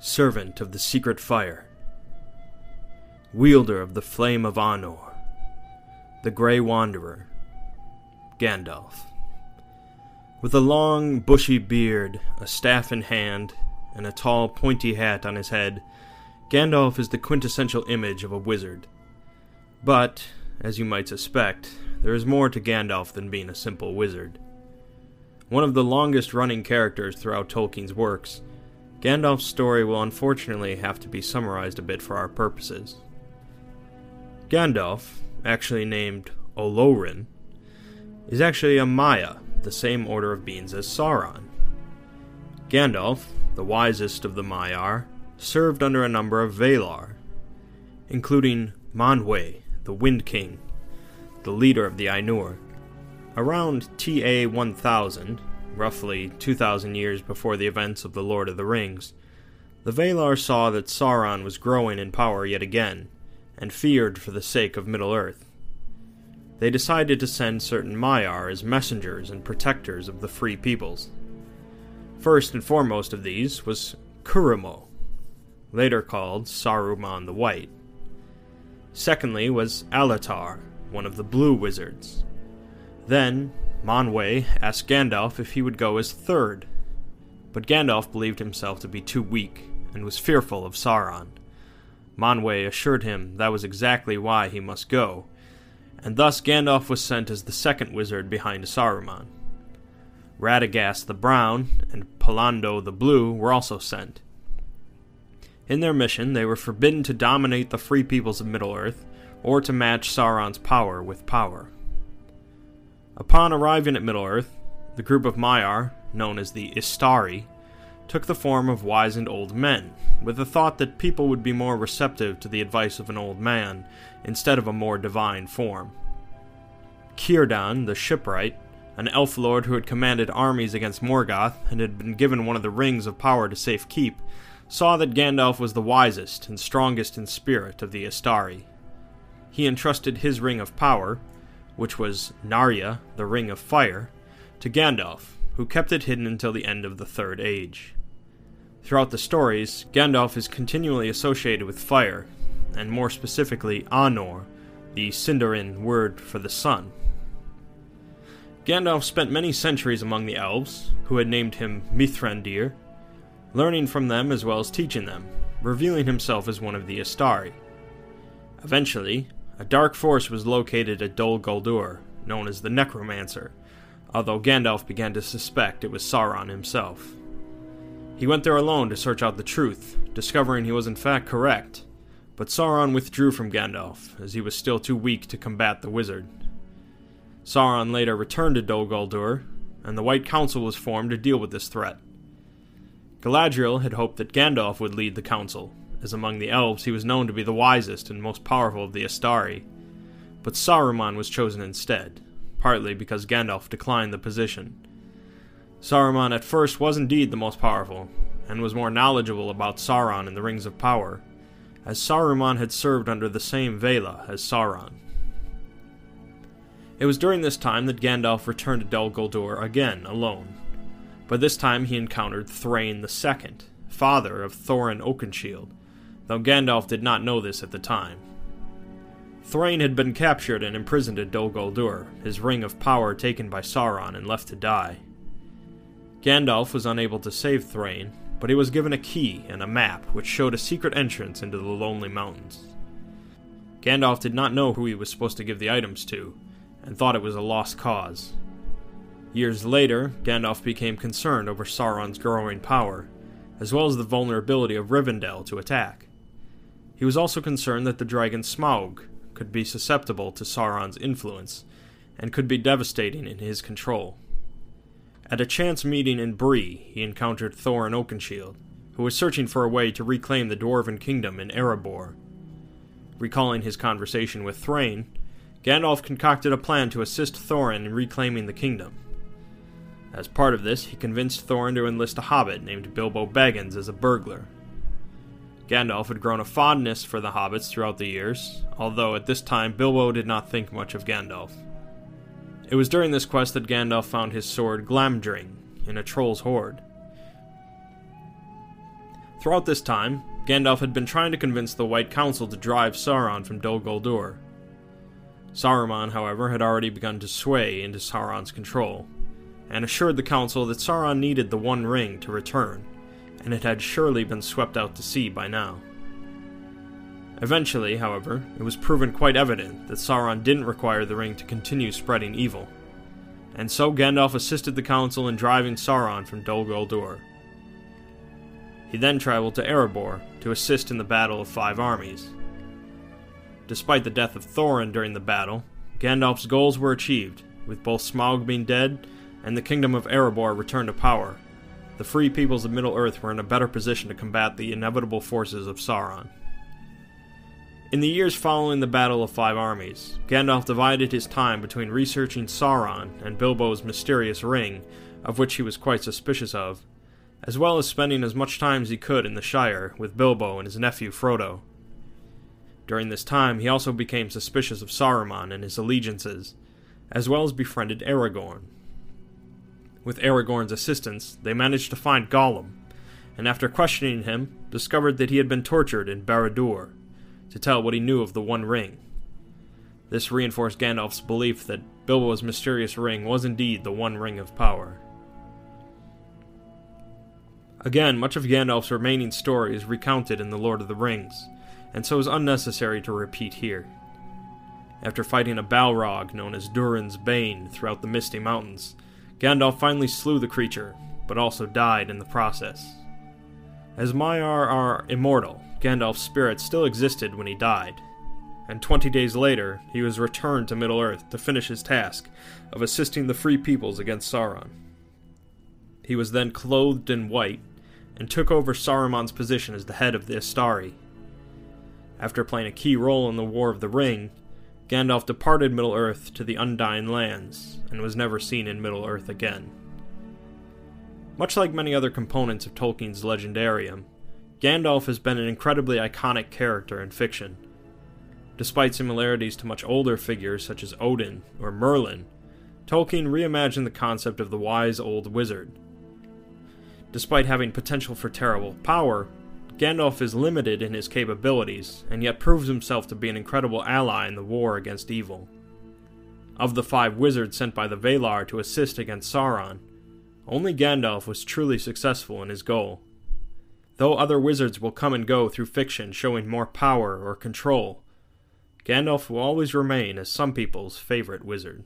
servant of the secret fire, wielder of the flame of Anor, the Grey Wanderer, Gandalf. With a long, bushy beard, a staff in hand, and a tall, pointy hat on his head, Gandalf is the quintessential image of a wizard. But, as you might suspect, there is more to Gandalf than being a simple wizard. One of the longest running characters throughout Tolkien's works, Gandalf's story will unfortunately have to be summarized a bit for our purposes. Gandalf, actually named Olorin, is actually a Maia, the same order of beings as Sauron. Gandalf, the wisest of the Maiar, served under a number of Valar, including Manwë, the Wind King, the leader of the Ainur. Around TA 1000, roughly 2,000 years before the events of The Lord of the Rings, the Valar saw that Sauron was growing in power yet again, and feared for the sake of Middle Earth. They decided to send certain Maiar as messengers and protectors of the free peoples. First and foremost of these was Curumo, later called Saruman the White. Secondly was Alatar, one of the Blue Wizards. Then, Manwë asked Gandalf if he would go as third, but Gandalf believed himself to be too weak and was fearful of Sauron. Manwë assured him that was exactly why he must go, and thus Gandalf was sent as the second wizard behind Saruman. Radagast the Brown and Pallando the Blue were also sent. In their mission, they were forbidden to dominate the free peoples of Middle-earth or to match Sauron's power with power. Upon arriving at Middle-earth, the group of Maiar, known as the Istari, took the form of wizened old men, with the thought that people would be more receptive to the advice of an old man instead of a more divine form. Círdan, the shipwright, an elf lord who had commanded armies against Morgoth and had been given one of the rings of power to safe keep, saw that Gandalf was the wisest and strongest in spirit of the Istari. He entrusted his ring of power, which was Narya, the ring of fire, to Gandalf, who kept it hidden until the end of the Third Age. Throughout the stories, Gandalf is continually associated with fire, and more specifically Anor, the Sindarin word for the sun. Gandalf spent many centuries among the elves, who had named him Mithrandir, learning from them as well as teaching them, revealing himself as one of the Istari. Eventually, a dark force was located at Dol Guldur, known as the Necromancer, although Gandalf began to suspect it was Sauron himself. He went there alone to search out the truth, discovering he was in fact correct, but Sauron withdrew from Gandalf, as he was still too weak to combat the wizard. Sauron later returned to Dol Guldur, and the White Council was formed to deal with this threat. Galadriel had hoped that Gandalf would lead the council, as among the elves he was known to be the wisest and most powerful of the Istari, but Saruman was chosen instead, partly because Gandalf declined the position. Saruman at first was indeed the most powerful, and was more knowledgeable about Sauron and the Rings of Power, as Saruman had served under the same Valar as Sauron. It was during this time that Gandalf returned to Dol Guldur again, alone, but this time he encountered Thrain II, father of Thorin Oakenshield, though Gandalf did not know this at the time. Thrain had been captured and imprisoned at Dol Guldur, his ring of power taken by Sauron and left to die. Gandalf was unable to save Thrain, but he was given a key and a map which showed a secret entrance into the Lonely Mountains. Gandalf did not know who he was supposed to give the items to, and thought it was a lost cause. Years later, Gandalf became concerned over Sauron's growing power, as well as the vulnerability of Rivendell to attack. He was also concerned that the dragon Smaug could be susceptible to Sauron's influence, and could be devastating in his control. At a chance meeting in Bree, he encountered Thorin Oakenshield, who was searching for a way to reclaim the Dwarven kingdom in Erebor. Recalling his conversation with Thrain, Gandalf concocted a plan to assist Thorin in reclaiming the kingdom. As part of this, he convinced Thorin to enlist a hobbit named Bilbo Baggins as a burglar. Gandalf had grown a fondness for the hobbits throughout the years, although at this time Bilbo did not think much of Gandalf. It was during this quest that Gandalf found his sword Glamdring in a troll's hoard. Throughout this time, Gandalf had been trying to convince the White Council to drive Sauron from Dol Guldur. Saruman, however, had already begun to sway into Sauron's control, and assured the Council that Sauron needed the One Ring to return, and it had surely been swept out to sea by now. Eventually, however, it was proven quite evident that Sauron didn't require the ring to continue spreading evil, and so Gandalf assisted the Council in driving Sauron from Dol Guldur. He then traveled to Erebor to assist in the Battle of Five Armies. Despite the death of Thorin during the battle, Gandalf's goals were achieved, with both Smaug being dead and the kingdom of Erebor returned to power. The free peoples of Middle-earth were in a better position to combat the inevitable forces of Sauron. In the years following the Battle of Five Armies, Gandalf divided his time between researching Sauron and Bilbo's mysterious ring, of which he was quite suspicious of, as well as spending as much time as he could in the Shire with Bilbo and his nephew Frodo. During this time, he also became suspicious of Saruman and his allegiances, as well as befriended Aragorn. With Aragorn's assistance, they managed to find Gollum, and after questioning him, discovered that he had been tortured in Barad-dûr to tell what he knew of the One Ring. This reinforced Gandalf's belief that Bilbo's mysterious ring was indeed the One Ring of Power. Again, much of Gandalf's remaining story is recounted in The Lord of the Rings, and so is unnecessary to repeat here. After fighting a Balrog known as Durin's Bane throughout the Misty Mountains, Gandalf finally slew the creature, but also died in the process. As Maiar are immortal, Gandalf's spirit still existed when he died, and twenty days later he was returned to Middle Earth to finish his task of assisting the Free Peoples against Sauron. He was then clothed in white and took over Saruman's position as the head of the Istari. After playing a key role in the War of the Ring, Gandalf departed Middle Earth to the Undying Lands and was never seen in Middle Earth again. Much like many other components of Tolkien's legendarium, Gandalf has been an incredibly iconic character in fiction. Despite similarities to much older figures such as Odin or Merlin, Tolkien reimagined the concept of the wise old wizard. Despite having potential for terrible power, Gandalf is limited in his capabilities, and yet proves himself to be an incredible ally in the war against evil. Of the five wizards sent by the Valar to assist against Sauron, only Gandalf was truly successful in his goal. Though other wizards will come and go through fiction showing more power or control, Gandalf will always remain as some people's favorite wizard.